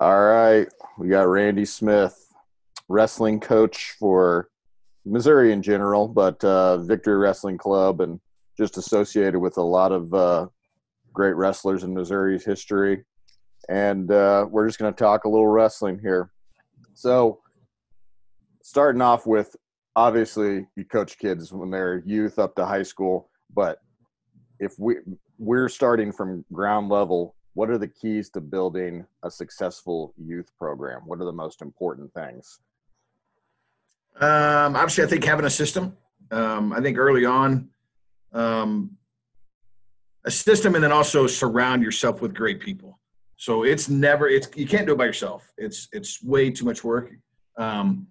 All right, we got Randy Smith, wrestling coach for Missouri in general, but uh, Victory Wrestling Club, and just associated with a lot of uh, great wrestlers in Missouri's history. And uh, we're just going to talk a little wrestling here. So, starting off with obviously, you coach kids when they're youth up to high school, but if we we're starting from ground level what are the keys to building a successful youth program? What are the most important things? Um, obviously, I think having a system. Um, I think early on, um, a system, and then also surround yourself with great people. So it's never it's you can't do it by yourself. It's it's way too much work. Um,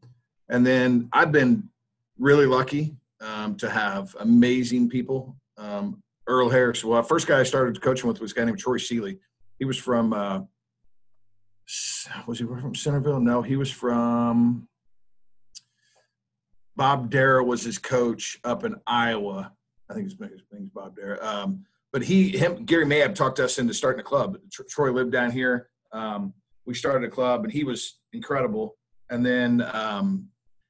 and then I've been really lucky um, to have amazing people. Um, Earl Harris. Well, first guy I started coaching with was a guy named Troy Seeley. He was from uh, was he from Centerville? No, he was from Bob Dara was his coach up in Iowa. I think his name's Bob Dara. Um, but he, him, Gary Mayabb talked us into starting a club. Troy lived down here. Um, we started a club, and he was incredible. And then, um,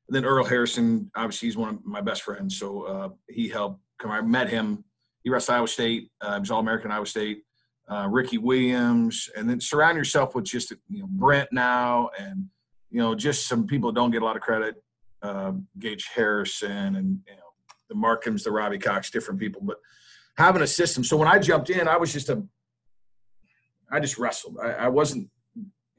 and then Earl Harrison, obviously, he's one of my best friends. So uh, he helped come. I met him. He wrestled Iowa State. Uh, he was All American Iowa State uh, Ricky Williams, and then surround yourself with just you know Brent now, and you know just some people don't get a lot of credit. Uh, Gage Harrison and you know the Markhams, the Robbie Cox, different people, but having a system. So when I jumped in, I was just a, I just wrestled. I, I wasn't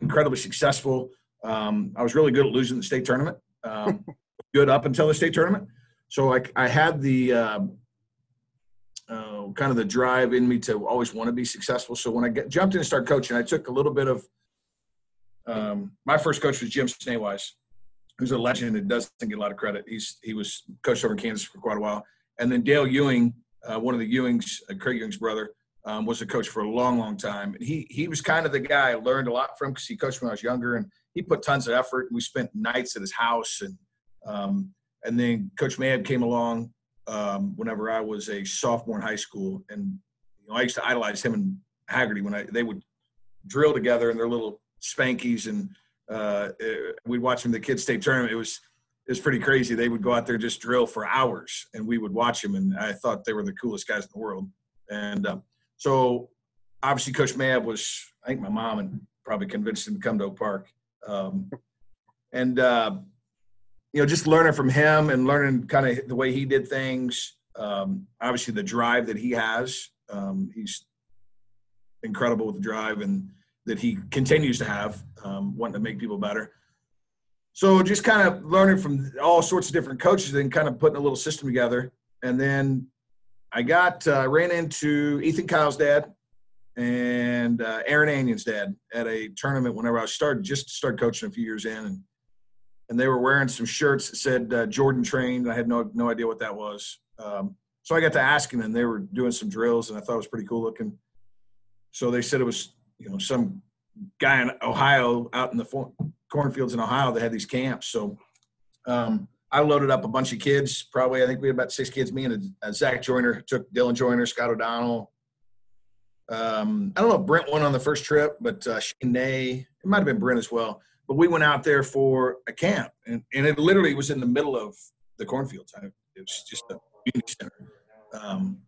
incredibly successful. Um, I was really good at losing the state tournament. Um, good up until the state tournament. So like I had the uh, kind of the drive in me to always want to be successful. So when I get, jumped in and started coaching, I took a little bit of. Um, my first coach was Jim Snaywise, who's a legend and doesn't get a lot of credit. He's he was coached over in Kansas for quite a while, and then Dale Ewing, uh, one of the Ewings, uh, Craig Ewing's brother, um, was a coach for a long, long time. And he he was kind of the guy I learned a lot from because he coached when I was younger, and he put tons of effort. We spent nights at his house, and um, and then Coach Mayabb came along um, whenever I was a sophomore in high school, and you know, I used to idolize him and Haggerty when I they would drill together in their little spankies, and uh, uh, we'd watch them the kids state tournament. It was it was pretty crazy. They would go out there and just drill for hours, and we would watch them, and I thought they were the coolest guys in the world. And um, so, obviously, Coach Mab was I think my mom and probably convinced him to come to Oak Park. Um, and uh, you know, just learning from him and learning kind of the way he did things. Um, obviously, the drive that he has, um, he's incredible with the drive and that he continues to have, um, wanting to make people better. So just kind of learning from all sorts of different coaches and kind of putting a little system together. And then I got uh, ran into Ethan Kyle's dad and uh, Aaron Anion's dad at a tournament whenever I started just started coaching a few years in and and they were wearing some shirts that said uh, Jordan trained. I had no no idea what that was. Um, so I got to asking, and they were doing some drills, and I thought it was pretty cool looking. So they said it was you know some guy in Ohio out in the for- cornfields in Ohio that had these camps. So um, I loaded up a bunch of kids. Probably I think we had about six kids. Me and a, a Zach Joyner took Dylan Joyner, Scott O'Donnell. Um, I don't know if Brent went on the first trip, but uh, Shane it might have been Brent as well but we went out there for a camp, and, and it literally was in the middle of the cornfields. It was just a community center. Um,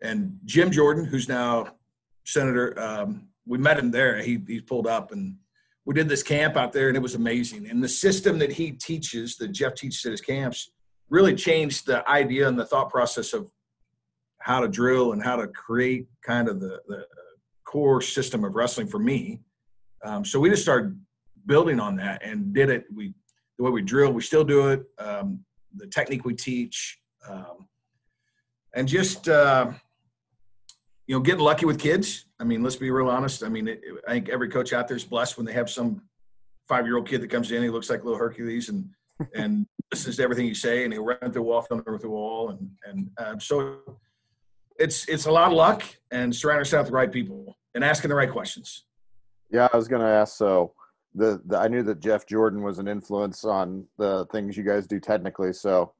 and Jim Jordan, who's now senator, um, we met him there. He he pulled up, and we did this camp out there, and it was amazing. And the system that he teaches, that Jeff teaches at his camps, really changed the idea and the thought process of how to drill and how to create kind of the, the core system of wrestling for me. Um, so we just started building on that and did it. We the way we drill, we still do it. Um, the technique we teach, um, and just uh, you know, getting lucky with kids. I mean, let's be real honest. I mean, it, I think every coach out there is blessed when they have some five-year-old kid that comes in. He looks like little Hercules and and listens to everything you say, and he'll run through the wall, through the wall, and and uh, so it's it's a lot of luck and surrounding yourself with the right people and asking the right questions. Yeah, I was going to ask. So, the, the I knew that Jeff Jordan was an influence on the things you guys do technically. So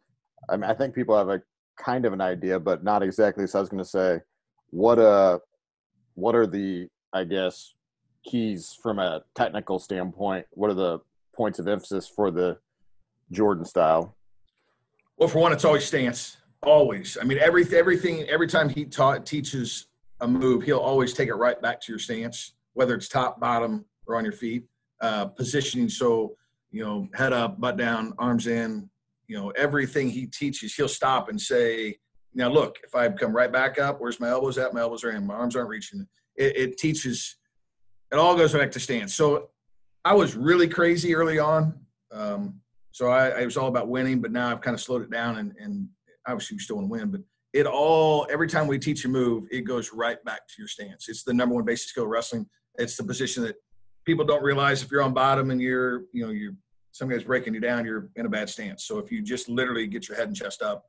I mean, I think people have a kind of an idea, but not exactly. So I was going to say, what uh, what are the I guess keys from a technical standpoint? What are the points of emphasis for the Jordan style? Well, for one, it's always stance. Always. I mean, every everything. Every time he taught teaches a move, he'll always take it right back to your stance, whether it's top, bottom, or on your feet. Uh, positioning, so you know, head up, butt down, arms in. You know, everything he teaches, he'll stop and say, "Now look, if I come right back up, where's my elbows at? My elbows are in. My arms aren't reaching." It, it teaches. It all goes back to stance. So, I was really crazy early on. Um, so I, I, was all about winning, but now I've kind of slowed it down and, and obviously we still want to win, but it all every time we teach a move, it goes right back to your stance. It's the number one basic skill wrestling. It's the position that people don't realize if you're on bottom and you're, you know, you're some guy's breaking you down, you're in a bad stance. So if you just literally get your head and chest up,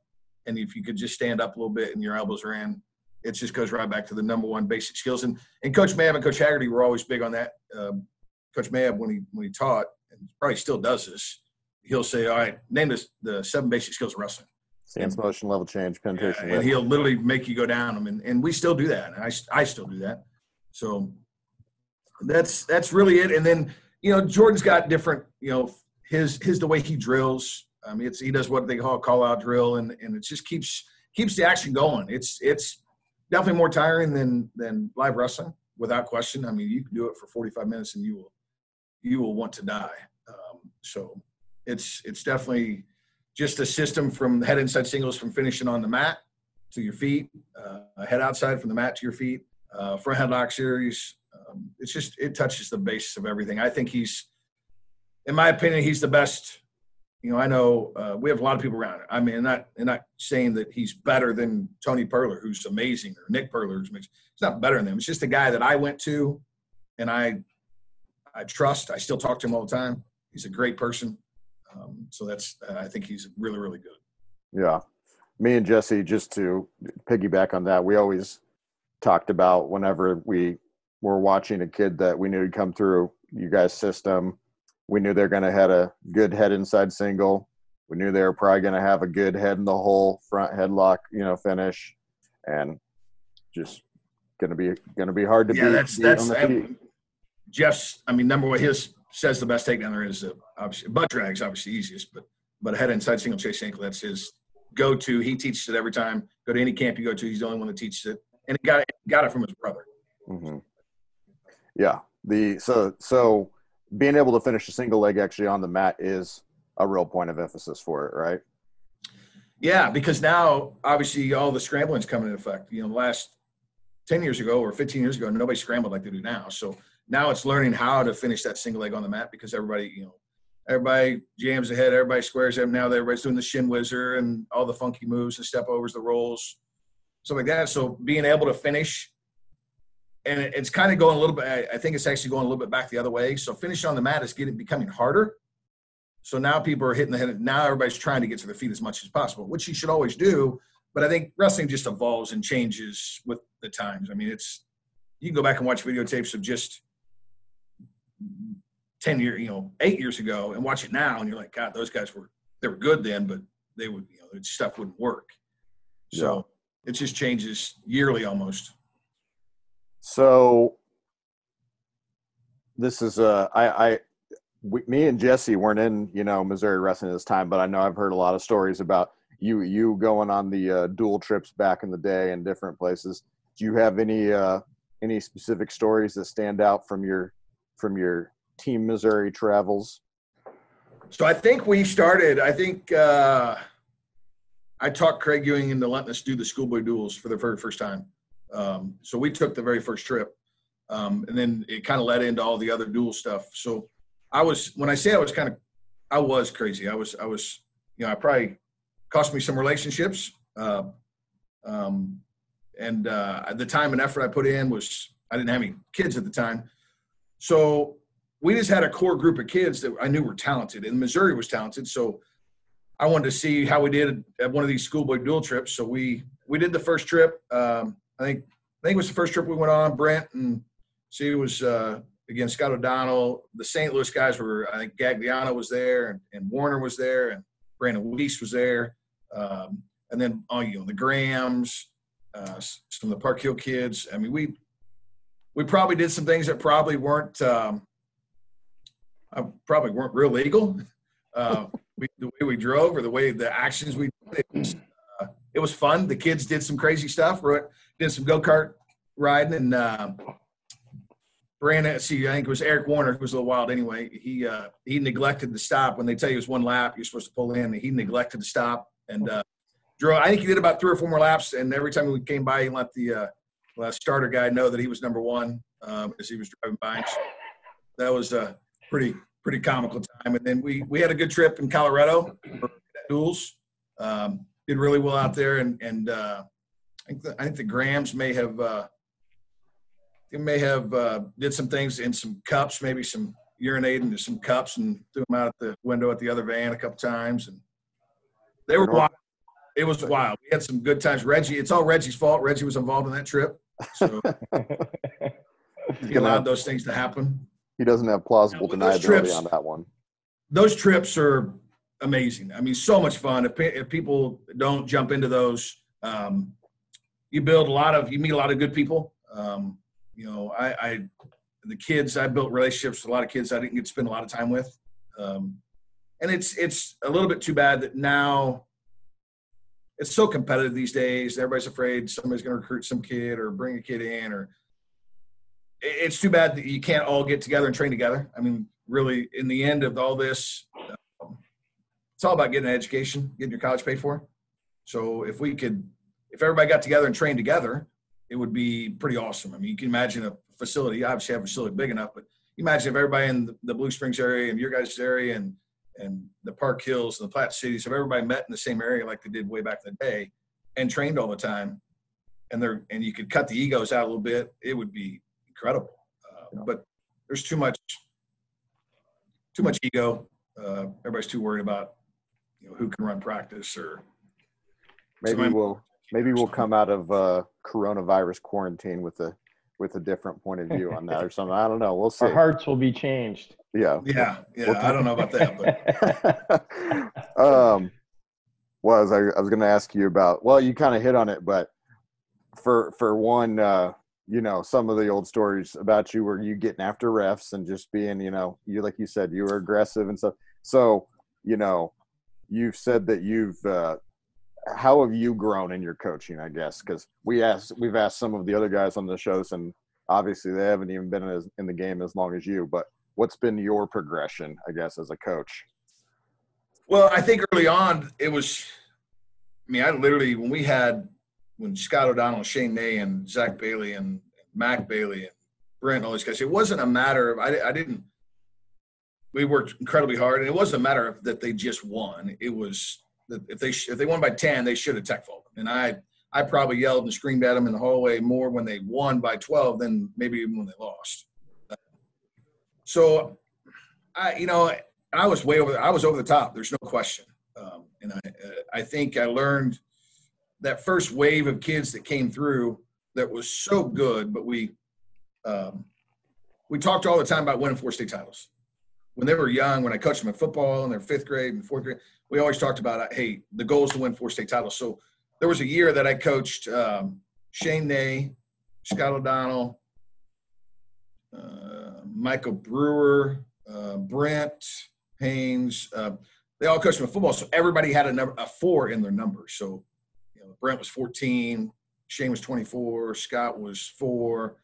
and if you could just stand up a little bit and your elbows are in, it just goes right back to the number one basic skills. And and Coach Mayabb and Coach Haggerty were always big on that. Um, Coach Mayabb, when he when he taught, and probably still does this, he'll say, "All right, name this the seven basic skills of wrestling." Stance, motion, level change, penetration. Yeah, and he'll literally make you go down them, and, and we still do that. And I I still do that. So that's that's really it. And then you know Jordan's got different you know his his the way he drills. I mean, it's he does what they call call out drill, and and it just keeps keeps the action going. It's it's definitely more tiring than than live wrestling without question. I mean, you can do it for 45 minutes and you will you will want to die. Um, so it's it's definitely just a system from head inside singles from finishing on the mat to your feet, uh, head outside from the mat to your feet, uh, front headlock series. Um, it's just it touches the basis of everything. I think he's, in my opinion, he's the best. You know, I know uh, we have a lot of people around. I mean, not and not saying that he's better than Tony Purler, who's amazing, or Nick Purler, who's amazing. He's not better than them. It's just a guy that I went to, and I, I trust. I still talk to him all the time. He's a great person. Um, so that's I think he's really really good. Yeah, me and Jesse just to piggyback on that, we always talked about whenever we were watching a kid that we knew would come through you guys' system. We knew they're going to have a good head inside single. We knew they were probably going to have a good head in the hole, front headlock, you know, finish, and just going to be going to be hard to yeah, beat. that's that's I, Jeff's. I mean, number one, his says the best takedown there is. Uh, obviously, butt drag's obviously easiest, but but a head inside single chase ankle that's his go to. He teaches it every time. Go to any camp you go to, he's the only one that teaches it, and he got it got it from his brother. Mm-hmm. Yeah. The so so being able to finish a single leg actually on the mat is a real point of emphasis for it, right? Yeah, because now obviously all the scrambling's coming into effect. You know, last ten years ago or fifteen years ago, nobody scrambled like they do now. So now it's learning how to finish that single leg on the mat because everybody, you know, everybody jams ahead, everybody squares them. Now everybody's doing the shin whizzer and all the funky moves, the step overs, the rolls, stuff like that. So being able to finish, and it's kind of going a little bit. I think it's actually going a little bit back the other way. So finishing on the mat is getting becoming harder. So now people are hitting the head. Now everybody's trying to get to their feet as much as possible, which you should always do. But I think wrestling just evolves and changes with the times. I mean, it's you can go back and watch videotapes of just 10 years, you know, eight years ago and watch it now and you're like, God, those guys were, they were good then, but they would, you know, stuff wouldn't work. So yeah. it just changes yearly almost. So this is, uh, I, I, we, me and Jesse weren't in, you know, Missouri wrestling at this time, but I know I've heard a lot of stories about you, you going on the uh, dual trips back in the day in different places. Do you have any, uh, any specific stories that stand out from your from your Team Missouri travels? So I think we started. I think uh, I talked Craig Ewing into letting us do the schoolboy duels for the very first time. Um, so we took the very first trip, um, and then it kind of led into all the other dual stuff. So I was when I say I was kind of, I was crazy. I was I was you know I probably cost me some relationships. Uh, um, and uh, the time and effort I put in was I didn't have any kids at the time, so we just had a core group of kids that I knew were talented, and Missouri was talented. So I wanted to see how we did at one of these schoolboy dual trips. So we we did the first trip. Um, I think I think it was the first trip we went on. Brent and she was uh, again Scott O'Donnell. The St. Louis guys were I think Gagliano was there and, and Warner was there and Brandon Weiss was there. Um, and then oh, you know the Grams, uh, some of the Park Hill kids. I mean we we probably did some things that probably weren't um, uh, probably weren't real legal. Uh, we, the way we drove or the way the actions we did, it was, uh, it was fun. The kids did some crazy stuff. Did some go kart riding and uh, Brandon. See, I think it was Eric Warner who was a little wild. Anyway, he uh, he neglected to stop when they tell you it was one lap. You're supposed to pull in. He neglected to stop and uh, drove. I think he did about three or four more laps. And every time we came by, he let the uh, starter guy know that he was number one um, as he was driving by. So that was a pretty pretty comical time. And then we we had a good trip in Colorado for duels. Um, did really well out there, and and uh, think the, I think the Grams may have uh, they may have uh, did some things in some cups, maybe some urinating into some cups and threw them out the window at the other van a couple times, and they were wild. It was wild. We had some good times. Reggie, it's all Reggie's fault. Reggie was involved in that trip, so he allowed those things to happen. He doesn't have plausible deniability trips, on that one. Those trips are amazing. I mean, so much fun. If, if people don't jump into those, um, you build a lot of, you meet a lot of good people. Um, you know, I, I, the kids, I built relationships with a lot of kids I didn't get to spend a lot of time with. Um, and it's, it's a little bit too bad that now it's so competitive these days. Everybody's afraid somebody's going to recruit some kid or bring a kid in, or it's too bad that you can't all get together and train together. I mean, really, in the end of all this, um, it's all about getting an education, getting your college paid for. So if we could, if everybody got together and trained together, it would be pretty awesome. I mean, you can imagine a facility. Obviously, have a facility big enough, but imagine if everybody in the Blue Springs area and your guys' area and and the Park Hills and the Platte Cities, if everybody met in the same area like they did way back in the day and trained all the time, and they're and you could cut the egos out a little bit, it would be incredible. Uh, but there's too much too much ego. Uh, everybody's too worried about you know who can run practice or maybe we'll maybe we'll come out of uh, coronavirus quarantine with a with a different point of view on that or something. I don't know. We'll see. Our hearts will be changed. Yeah. Yeah. Yeah. We'll I don't know about that, but um was I, I was gonna ask you about well, you kind of hit on it, but for for one uh you know some of the old stories about you were you getting after refs and just being you know you like you said you were aggressive and stuff so you know you've said that you've uh how have you grown in your coaching i guess because we asked we've asked some of the other guys on the shows and obviously they haven't even been in, in the game as long as you but what's been your progression i guess as a coach well i think early on it was i mean i literally when we had when Scott O'Donnell, Shane Ney, and Zach Bailey, and Mac Bailey, and Brent, all these guys, it wasn't a matter of I, I didn't. We worked incredibly hard, and it wasn't a matter of that they just won. It was if they if they won by ten, they should have tech followed. And I I probably yelled and screamed at them in the hallway more when they won by twelve than maybe even when they lost. So, I you know I was way over. I was over the top. There's no question. Um, and I I think I learned that first wave of kids that came through that was so good, but we um, we talked all the time about winning four state titles. When they were young, when I coached them in football in their fifth grade and fourth grade, we always talked about, hey, the goal is to win four state titles. So there was a year that I coached um, Shane Ney, Scott O'Donnell, uh, Michael Brewer, uh, Brent Haynes. Uh, they all coached me football, so everybody had a number, a four in their numbers. So Brent was 14, Shane was 24, Scott was four.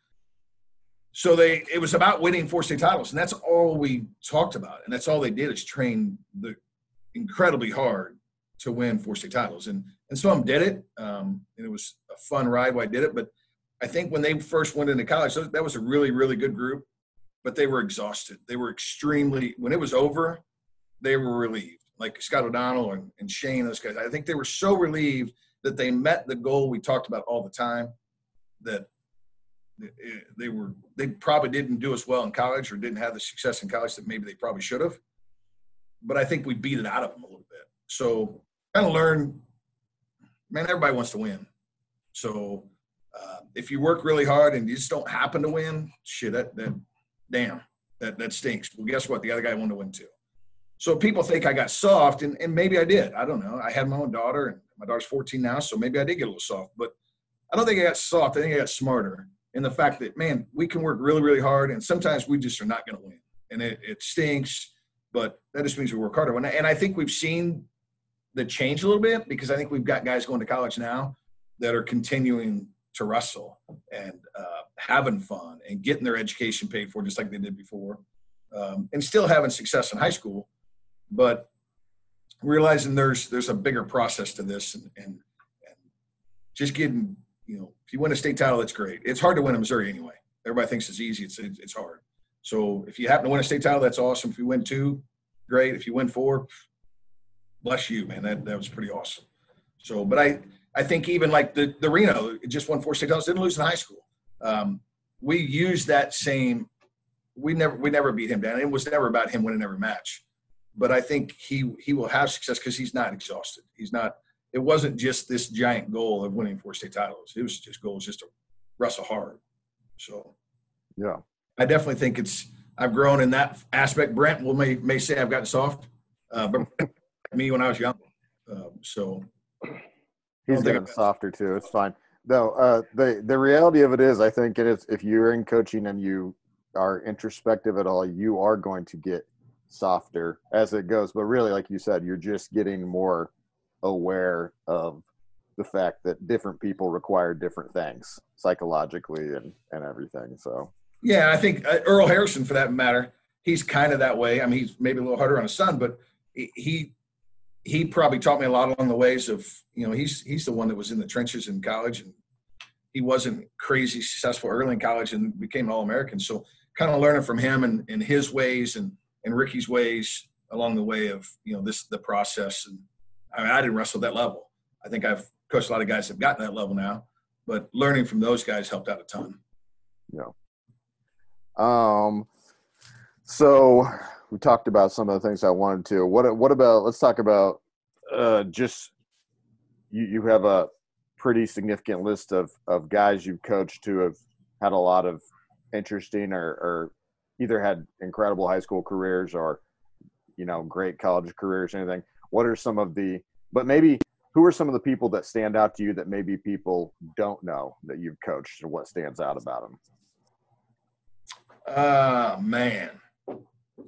So they it was about winning four state titles, and that's all we talked about, and that's all they did is train the incredibly hard to win four state titles, and and some of them did it, um, and it was a fun ride while I did it. But I think when they first went into college, that was a really really good group, but they were exhausted. They were extremely when it was over, they were relieved. Like Scott O'Donnell and, and Shane, those guys, I think they were so relieved that they met the goal we talked about all the time that they were they probably didn't do as well in college or didn't have the success in college that maybe they probably should have but i think we beat it out of them a little bit so kind of learn man everybody wants to win so uh, if you work really hard and you just don't happen to win shit that, that damn that that stinks well guess what the other guy wanted to win too so people think I got soft, and, and maybe I did. I don't know. I had my own daughter, and my daughter's 14 now, so maybe I did get a little soft. But I don't think I got soft. I think I got smarter. And the fact that man, we can work really, really hard, and sometimes we just are not going to win, and it, it stinks. But that just means we work harder. And I think we've seen the change a little bit because I think we've got guys going to college now that are continuing to wrestle and uh, having fun and getting their education paid for just like they did before, um, and still having success in high school, but realizing there's there's a bigger process to this and, and, and just getting you know if you win a state title that's great. It's hard to win in missouri anyway. Everybody thinks it's easy. It's it's hard. So if you happen to win a state title that's awesome. If you win two great. If you win four bless you man. That, that was pretty awesome. So but i i think even like the the reno just won four state titles didn't lose in high school. Um, we used that same we never we never beat him down. It was never about him winning every match. But I think he he will have success because he's not exhausted. He's not. It wasn't just this giant goal of winning four state titles. It was just goals just to wrestle hard. So, yeah, I definitely think it's. I've grown in that aspect. Brent will may may say I've gotten soft, uh, but me when I was young. Um, so he's getting softer too. It's fine. No, uh, the the reality of it is, I think it is if you're in coaching and you are introspective at all, you are going to get softer as it goes. But really, like you said, you're just getting more aware of the fact that different people require different things psychologically and, and everything. So, yeah, I think uh, Earl Harrison, for that matter, he's kind of that way. I mean, he's maybe a little harder on his son, but he he probably taught me a lot along the ways of you know he's he's the one that was in the trenches in college and he wasn't crazy successful early in college and became an all American. So kind of learning from him and, and his ways and and Ricky's ways along the way of you know this the process. And I mean, I didn't wrestle that level. I think I've coached a lot of guys that have gotten that level now, but learning from those guys helped out a ton. Yeah. Um. So we talked about some of the things I wanted to. What what about? Let's talk about uh, just you. You have a pretty significant list of of guys you've coached who have had a lot of interesting or, or either had incredible high school careers or you know great college careers anything what are some of the but maybe who are some of the people that stand out to you that maybe people don't know that you've coached and what stands out about them uh man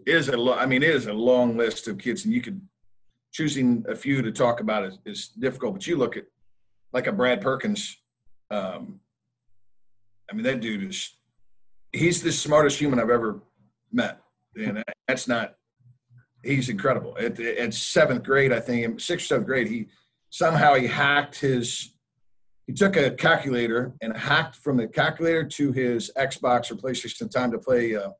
it is a lo- i mean it is a long list of kids and you could choosing a few to talk about is, is difficult but you look at like a brad perkins um i mean that dude is he's the smartest human I've ever met, and that's not. He's incredible. At, at seventh grade, I think, sixth seventh grade, he somehow he hacked his. He took a calculator and hacked from the calculator to his Xbox or PlayStation time to play. Uh,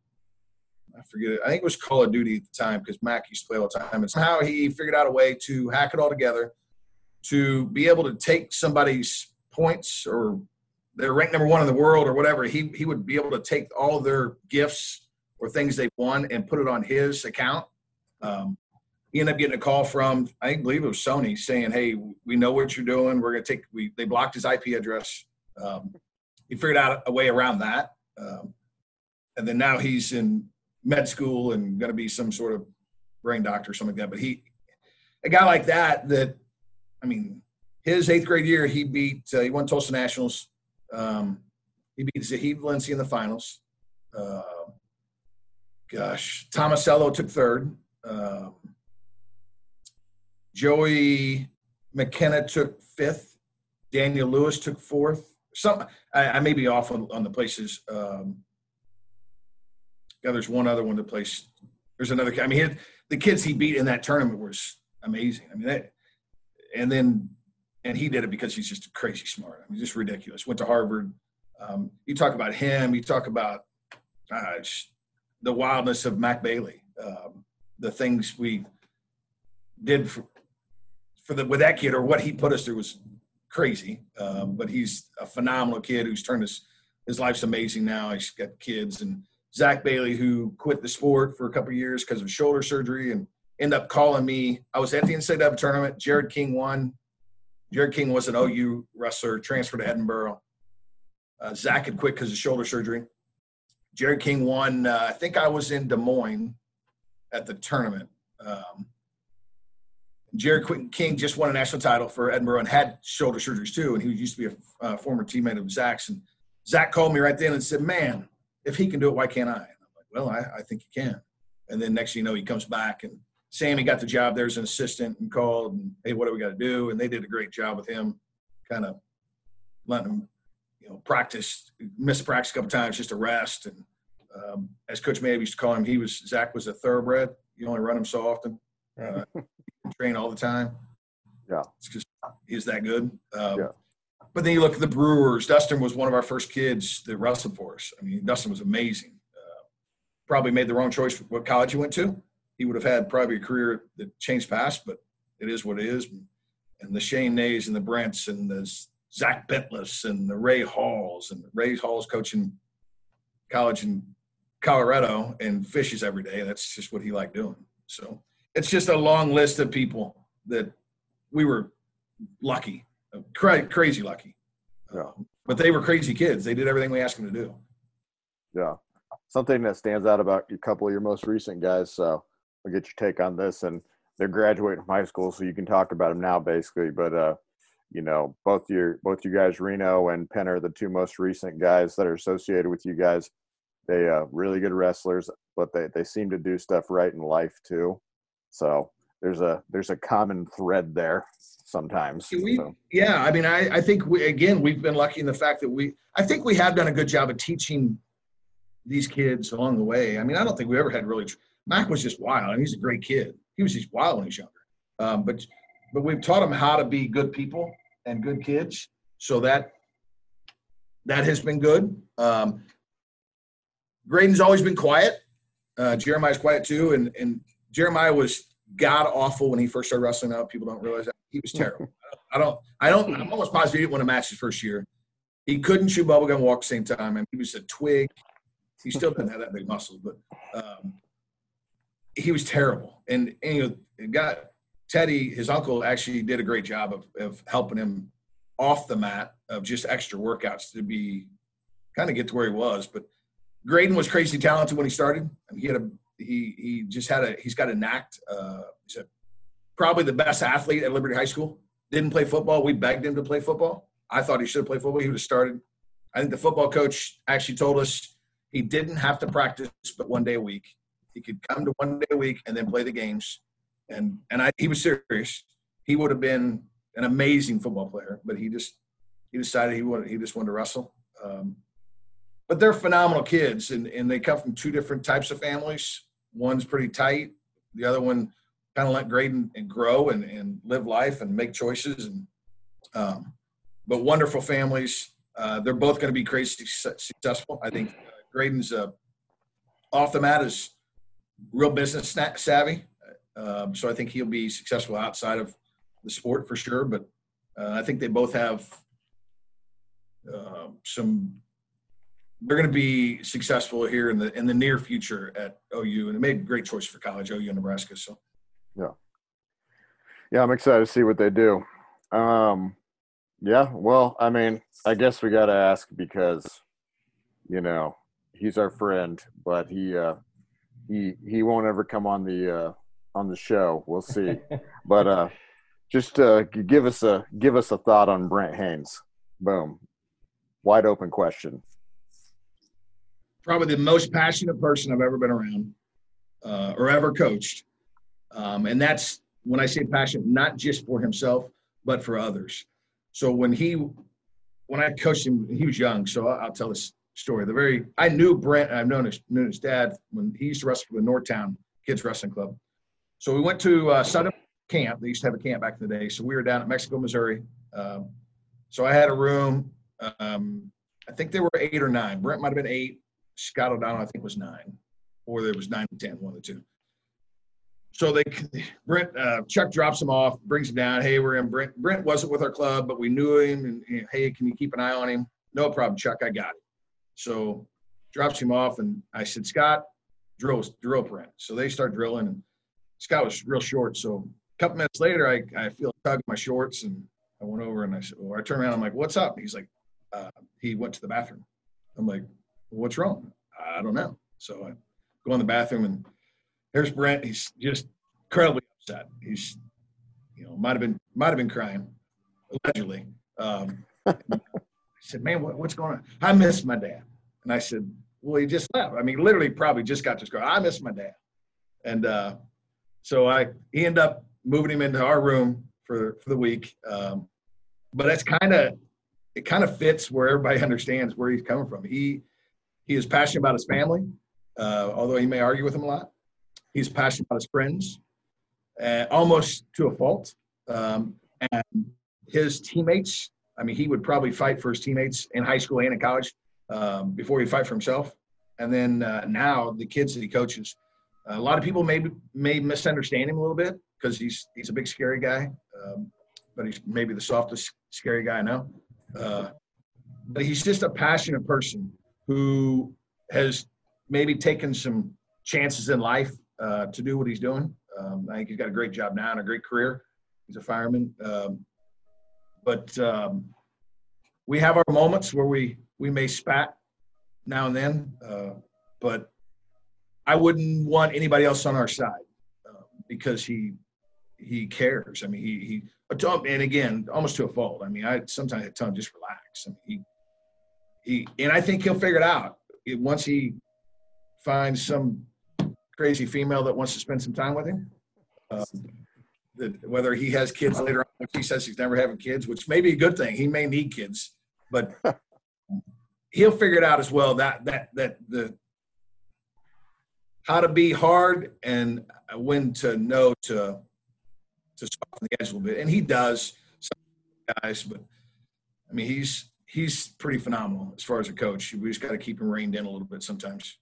I forget it. I think it was Call of Duty at the time because Mac used to play all the time. And somehow he figured out a way to hack it all together to be able to take somebody's points or they're ranked number one in the world or whatever, he he would be able to take all their gifts or things they've won and put it on his account. Um, he ended up getting a call from I believe it was Sony saying, "Hey, we know what you're doing. We're to take." We they blocked his IP address. Um, he figured out a way around that, um, and then now he's in med school and to be some sort of brain doctor or something like that. But he, a guy like that, that I mean, his eighth grade year, he beat uh, he won Tulsa Nationals. Um, he beat Zahid Valencia in the finals. Uh, gosh, Tomasello took third. Um, Joey McKenna took fifth. Daniel Lewis took fourth. Some I, I may be off on, on the places. Um, yeah, there's one other one that placed. There's another. I mean, he, the kids he beat in that tournament was amazing. I mean, that, and then and he did it because he's just crazy smart. I mean, just ridiculous. Went to Harvard. Um, you talk about him. You talk about gosh, the wildness of Mac Bailey. Um, the things we did for, for the with that kid, or what he put us through, was crazy. Um, but he's a phenomenal kid who's turned his his life's amazing now. He's got kids and Zach Bailey, who quit the sport for a couple years because of shoulder surgery and ended up calling me. I was at the NCAA tournament. Jared King won. Jared King was an OU wrestler, transferred to Edinboro. Uh, Zach had quit because of shoulder surgery. Jared King won. Uh, I think I was in Des Moines at the tournament. Um, Jared King just won a national title for Edinboro and had shoulder surgeries too. And he used to be a uh, former teammate of Zach's. And Zach called me right then and said, "Man, if he can do it, why can't I?" And I'm like, "Well, I, I think you can." And then next thing you know, he comes back and Sammy got the job there as an assistant and called and hey, what do we got to do? And they did a great job with him, kind of letting him, you know, practice, miss practice a couple times just to rest. And um, as Coach May used to call him, he was Zach was a thoroughbred. You only run him so often, uh, train all the time. Yeah, it's just he's that good. Um, Yeah. But then you look at the Brewers. Dustin was one of our first kids that wrestled for us. I mean, Dustin was amazing. Uh, probably made the wrong choice for what college he went to. He would have had probably a career that changed past, but it is what it is. And the Shane Nays and the Brents and the Zach Bentless and the Ray Halls and Ray Halls coaching college in Colorado and fishes every day. That's just what he liked doing. So it's just a long list of people that we were lucky, cra- crazy lucky. Yeah. But they were crazy kids. They did everything we asked them to do. Yeah. Something that stands out about a couple of your most recent guys. So I'll get your take on this. And they're graduating from high school, so you can talk about them now, basically. But uh, you know, both your both you guys, Reno and Penn, are the two most recent guys that are associated with you guys. They uh, really good wrestlers, but they they seem to do stuff right in life too. So there's a there's a common thread there sometimes. We, so. Yeah, I mean, I, I think we, again we've been lucky in the fact that we I think we have done a good job of teaching these kids along the way. I mean, I don't think we ever had really. Mac was just wild, I and he's a great kid. He was just wild when he's younger. Um, but but we've taught him how to be good people and good kids, so that that has been good. Um, Graydon's always been quiet. Uh, Jeremiah's quiet too, and and Jeremiah was god awful when he first started wrestling. Out people don't realize that he was terrible. I don't. I don't. I'm almost positive he didn't win a match his first year. He couldn't chew bubblegum and walk the same time, and he was a twig. He still doesn't have that big muscles, but um, he was terrible. And, and you know, got Teddy, his uncle, actually did a great job of, of helping him off the mat of just extra workouts to be kind of get to where he was. But Graydon was crazy talented when he started. I mean, he had a he he just had a he's got a knack. Uh, he's a, probably the best athlete at Liberty High School. Didn't play football. We begged him to play football. I thought he should have played football. He would have started. I think the football coach actually told us he didn't have to practice, but one day a week. He could come to one day a week and then play the games. And and I, he was serious. He would have been an amazing football player, but he just he decided he wanted he just wanted to wrestle. Um, but they're phenomenal kids, and and they come from two different types of families. One's pretty tight. The other one kind of let Graydon and grow and, and live life and make choices. And um, but wonderful families. Uh, they're both going to be crazy successful. I think uh, Graydon's uh, off the mat is real business savvy. Um, so I think he'll be successful outside of the sport for sure. But uh, I think they both have uh, some. They're going to be successful here in the in the near future at OU, and they made a great choice for college, OU and Nebraska. So, yeah, yeah, I'm excited to see what they do. Um, yeah, well, I mean, I guess we got to ask because, you know, he's our friend, but he uh, he he won't ever come on the uh, on the show. We'll see. but uh, just uh, give us a give us a thought on Brent Haynes. Boom, wide open question. Probably the most passionate person I've ever been around uh, or ever coached, um, and that's when I say passionate, not just for himself but for others. So when he when I coached him, he was young. So I'll, tell this story. The very I knew Brent. I've known his, known his dad when he used to wrestle the Northtown Kids Wrestling Club. So we went to uh, Southern Camp. They used to have a camp back in the day. So we were down at Mexico, Missouri. Um, so I had a room. Um, I think there were eight or nine. Brent might have been eight. Scott O'Donnell, I think, was nine, or there was nine to ten, one of the two. So they, Brent, uh, Chuck drops him off, brings him down. Hey, we're in. Brent, Brent wasn't with our club, but we knew him. And, and hey, can you keep an eye on him? No problem, Chuck. I got it. So drops him off, and I said, Scott, drill drill Brent. So they start drilling, and Scott was real short. So a couple minutes later, I, I feel a tug in my shorts, and I went over and I said, well, I turned around. I'm like, what's up? He's like, uh, he went to the bathroom. I'm like, what's wrong? I don't know. So I go in the bathroom, and here's Brent. He's just incredibly upset. He's, you know, might have been might have been crying, allegedly. Um, I said, man, what, what's going on? I miss my dad. And I said, well, he just left. I mean, literally probably just got this girl. I miss my dad. And uh, so I he ended up moving him into our room for, for the week. Um, but that's kind of, it kind of fits where everybody understands where he's coming from. He, he is passionate about his family, uh, although he may argue with him a lot. He's passionate about his friends, uh, almost to a fault. Um, and his teammates, I mean, he would probably fight for his teammates in high school and in college um, before he'd fight for himself. And then uh, now the kids that he coaches, a lot of people may may misunderstand him a little bit because he's he's a big scary guy, um, but he's maybe the softest scary guy I know. Uh, but he's just a passionate person who has maybe taken some chances in life uh, to do what he's doing. Um, I think he's got a great job now and a great career. He's a fireman. Um, but um, we have our moments where we we may spat now and then, uh, but I wouldn't want anybody else on our side uh, because he he cares. I mean, he he and again, almost to a fault. I mean, I sometimes tell him just relax. I mean, he he and I think he'll figure it out once he finds some crazy female that wants to spend some time with him. Uh, that whether he has kids later on, which he says he's never having kids, which may be a good thing. He may need kids, but he'll figure it out as well. That that that the how to be hard and when to know to to soften the edge a little bit, and he does. Some guys, but I mean, he's he's pretty phenomenal as far as a coach. We just got to keep him reined in a little bit sometimes.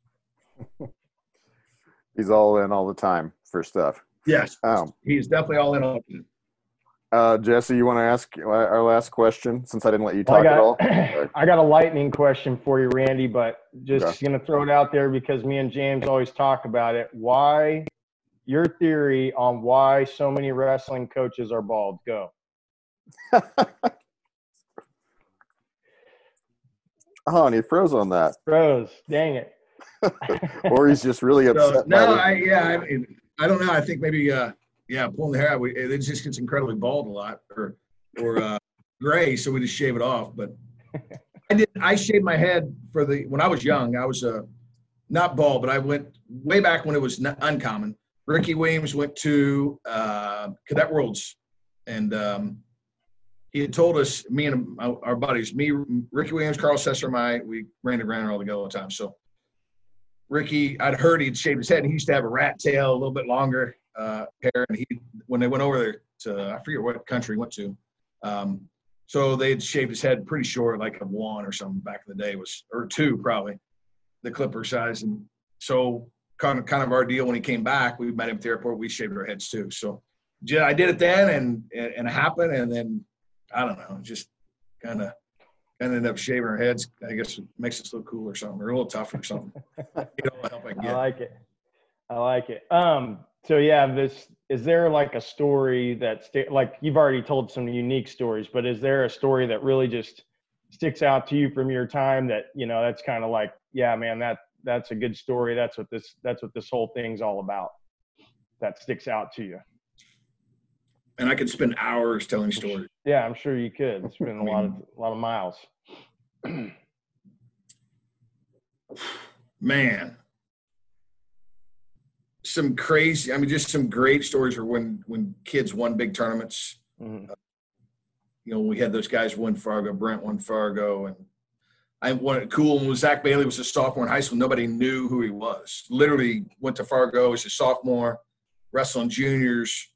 he's all in all the time for stuff. Yes, um, he's definitely all in all. Uh, Jesse, you want to ask our last question since I didn't let you talk got, at all? I got a lightning question for you, Randy, but just okay. going to throw it out there because me and James always talk about it. Why, your theory on why so many wrestling coaches are bald? Go. oh, and he froze on that. Froze. Dang it. or he's just really upset. So, no, I, yeah, I, mean, I don't know. I think maybe uh, yeah, pulling the hair out, we, it just gets incredibly bald a lot, or or uh, gray, so we just shave it off. But I did. I shaved my head for the when I was young. I was uh, not bald, but I went way back when it was not uncommon. Ricky Williams went to uh, Cadet Worlds, and um, he had told us, me and our buddies, me, Ricky Williams, Carl Sesser, my, we ran around all together all the time. So Ricky, I'd heard he'd shaved his head, and he used to have a rat tail, a little bit longer uh, hair. And he, when they went over there to, I forget what country he went to, um, so they'd shaved his head pretty short, like a one or something back in the day was, or two probably, the clipper size. And so kind of kind of our deal when he came back, we met him at the airport. We shaved our heads too. So yeah, I did it then, and and it happened, and then I don't know, just kind of kind of end up shaving our heads. I guess it makes us look cool or something, or a little tougher or something. you know, help I, get. I like it. I like it. Um, so yeah, this is there like a story that st- like you've already told some unique stories, but is there a story that really just sticks out to you from your time that you know that's kind of like yeah, man, that that's a good story. That's what this that's what this whole thing's all about. That sticks out to you. And I could spend hours telling stories. Yeah, I'm sure you could. Spend a mean, lot of a lot of miles. Man, some crazy. I mean, just some great stories were when when kids won big tournaments. Mm-hmm. Uh, you know, we had those guys win Fargo. Brent won Fargo, and I what cool was Zach Bailey was a sophomore in high school. Nobody knew who he was. Literally went to Fargo as a sophomore, wrestling juniors.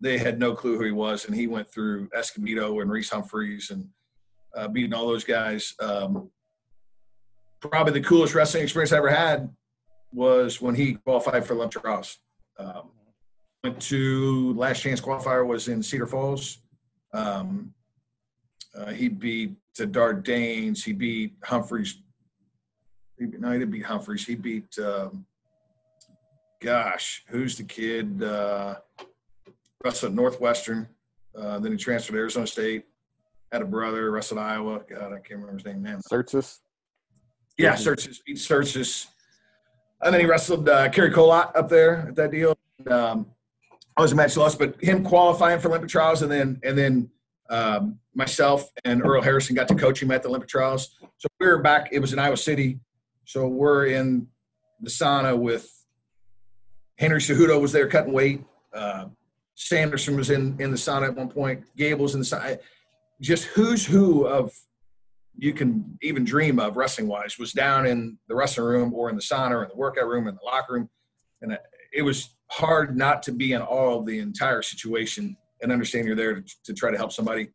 They had no clue who he was, and he went through Escobedo and Reese Humphreys and uh, beating all those guys. Um, probably the coolest wrestling experience I ever had was when he qualified for Olympic trials. Um, went to last chance qualifier was in Cedar Falls. Um, uh, he beat the Dardanes. He beat Humphreys. He, no, he didn't beat Humphreys. He beat, um, gosh, who's the kid? Uh, wrestled Northwestern. Uh, then he transferred to Arizona State. Had a brother, wrestled Iowa. God, I can't remember his name now. Sertzis? Yeah, Sertzis. Beat Sertzis and then he wrestled uh, Kerry Colott up there at that deal. Um, I was a match loss, but him qualifying for Olympic trials and then and then um, myself and Earl Harrison got to coach him at the Olympic trials. So we were back. It was in Iowa City. So we're in the sauna with Henry Cejudo was there cutting weight. Uh, Sanderson was in in the sauna at one point. Gable's in the sauna. Just who's who of you can even dream of wrestling wise was down in the wrestling room or in the sauna or in the workout room in the locker room, and it was hard not to be in awe of the entire situation and understand you're there to, to try to help somebody.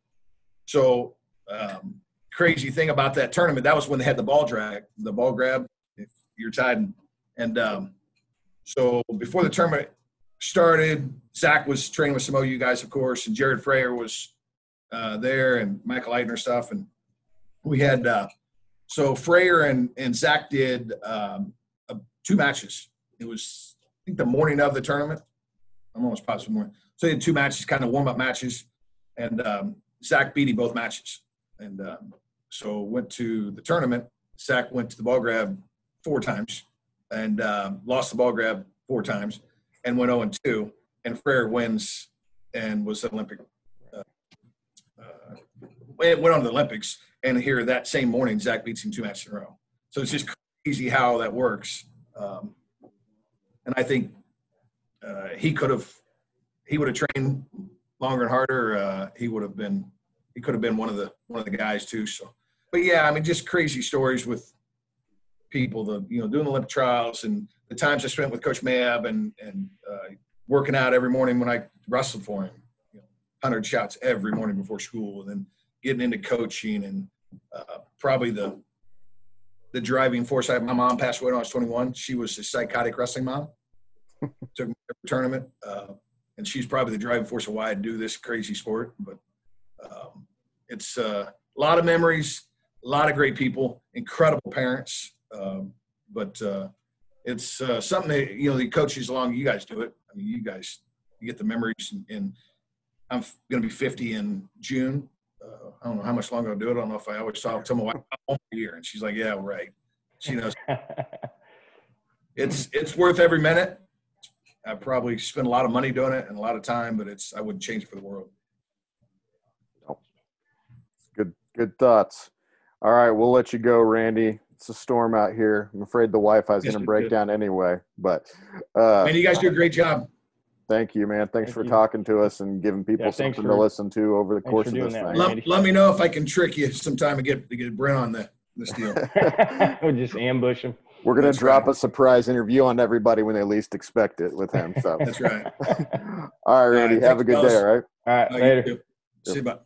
So, um, crazy thing about that tournament, that was when they had the ball drag, the ball grab. If you're tied, and, and um, so before the tournament started, Zach was training with some OU guys, of course, and Jared Frayer was uh, there, and Michael Eitner stuff, and we had uh, so Frayer and and Zach did um, uh, two matches. It was I think the morning of the tournament. I'm almost positive morning. So they had two matches, kind of warm up matches, and um, Zach beat both matches. And um, so went to the tournament. Zach went to the ball grab four times and um, lost the ball grab four times and went 0 2. And Frayer wins and was Olympic. Uh, uh, went on to the Olympics. And here that same morning, Zach beats him two matches in a row. So it's just crazy how that works. Um, and I think uh, he could have he would have trained longer and harder. Uh, he would have been he could have been one of the one of the guys too. So, but yeah, I mean, just crazy stories with people. The you know doing the Olympic trials and the times I spent with Coach Mayabb and and uh, working out every morning when I wrestled for him. You know, hundred shots every morning before school, and then getting into coaching and uh, probably the the driving force. I, my mom passed away when I was 21. She was a psychotic wrestling mom. Took me to tournament. Uh, and she's probably the driving force of why I do this crazy sport. But um, it's uh, a lot of memories, a lot of great people, incredible parents. Um, but uh, it's uh, something that you know the coaches along. You guys do it. I mean, you guys you get the memories, and, and I'm going to be 50 in June. Uh, I don't know how much longer I'll do it. I don't know if I always talk to my wife one year, and she's like, "Yeah, right." She knows. it's it's worth every minute I probably spent a lot of money doing it and a lot of time, but it's I wouldn't change it for the world. Good good thoughts. All right, we'll let you go, Randy. It's a storm out here. I'm afraid the Wi-Fi is yes, going to break down anyway. But uh, man, you guys do a great job. Thank you, man. Thanks thank for you. talking to us and giving people yeah, something for, to listen to over the course of this that, thing. Let, let, me know if I can trick you sometime to get to get Brent on the this deal. we'll just ambush him. We're gonna That's drop right. a surprise interview on everybody when they least expect it with him. So That's right. all right, Randy. All right, have a good day. All right. All right. Later. See you. Bye.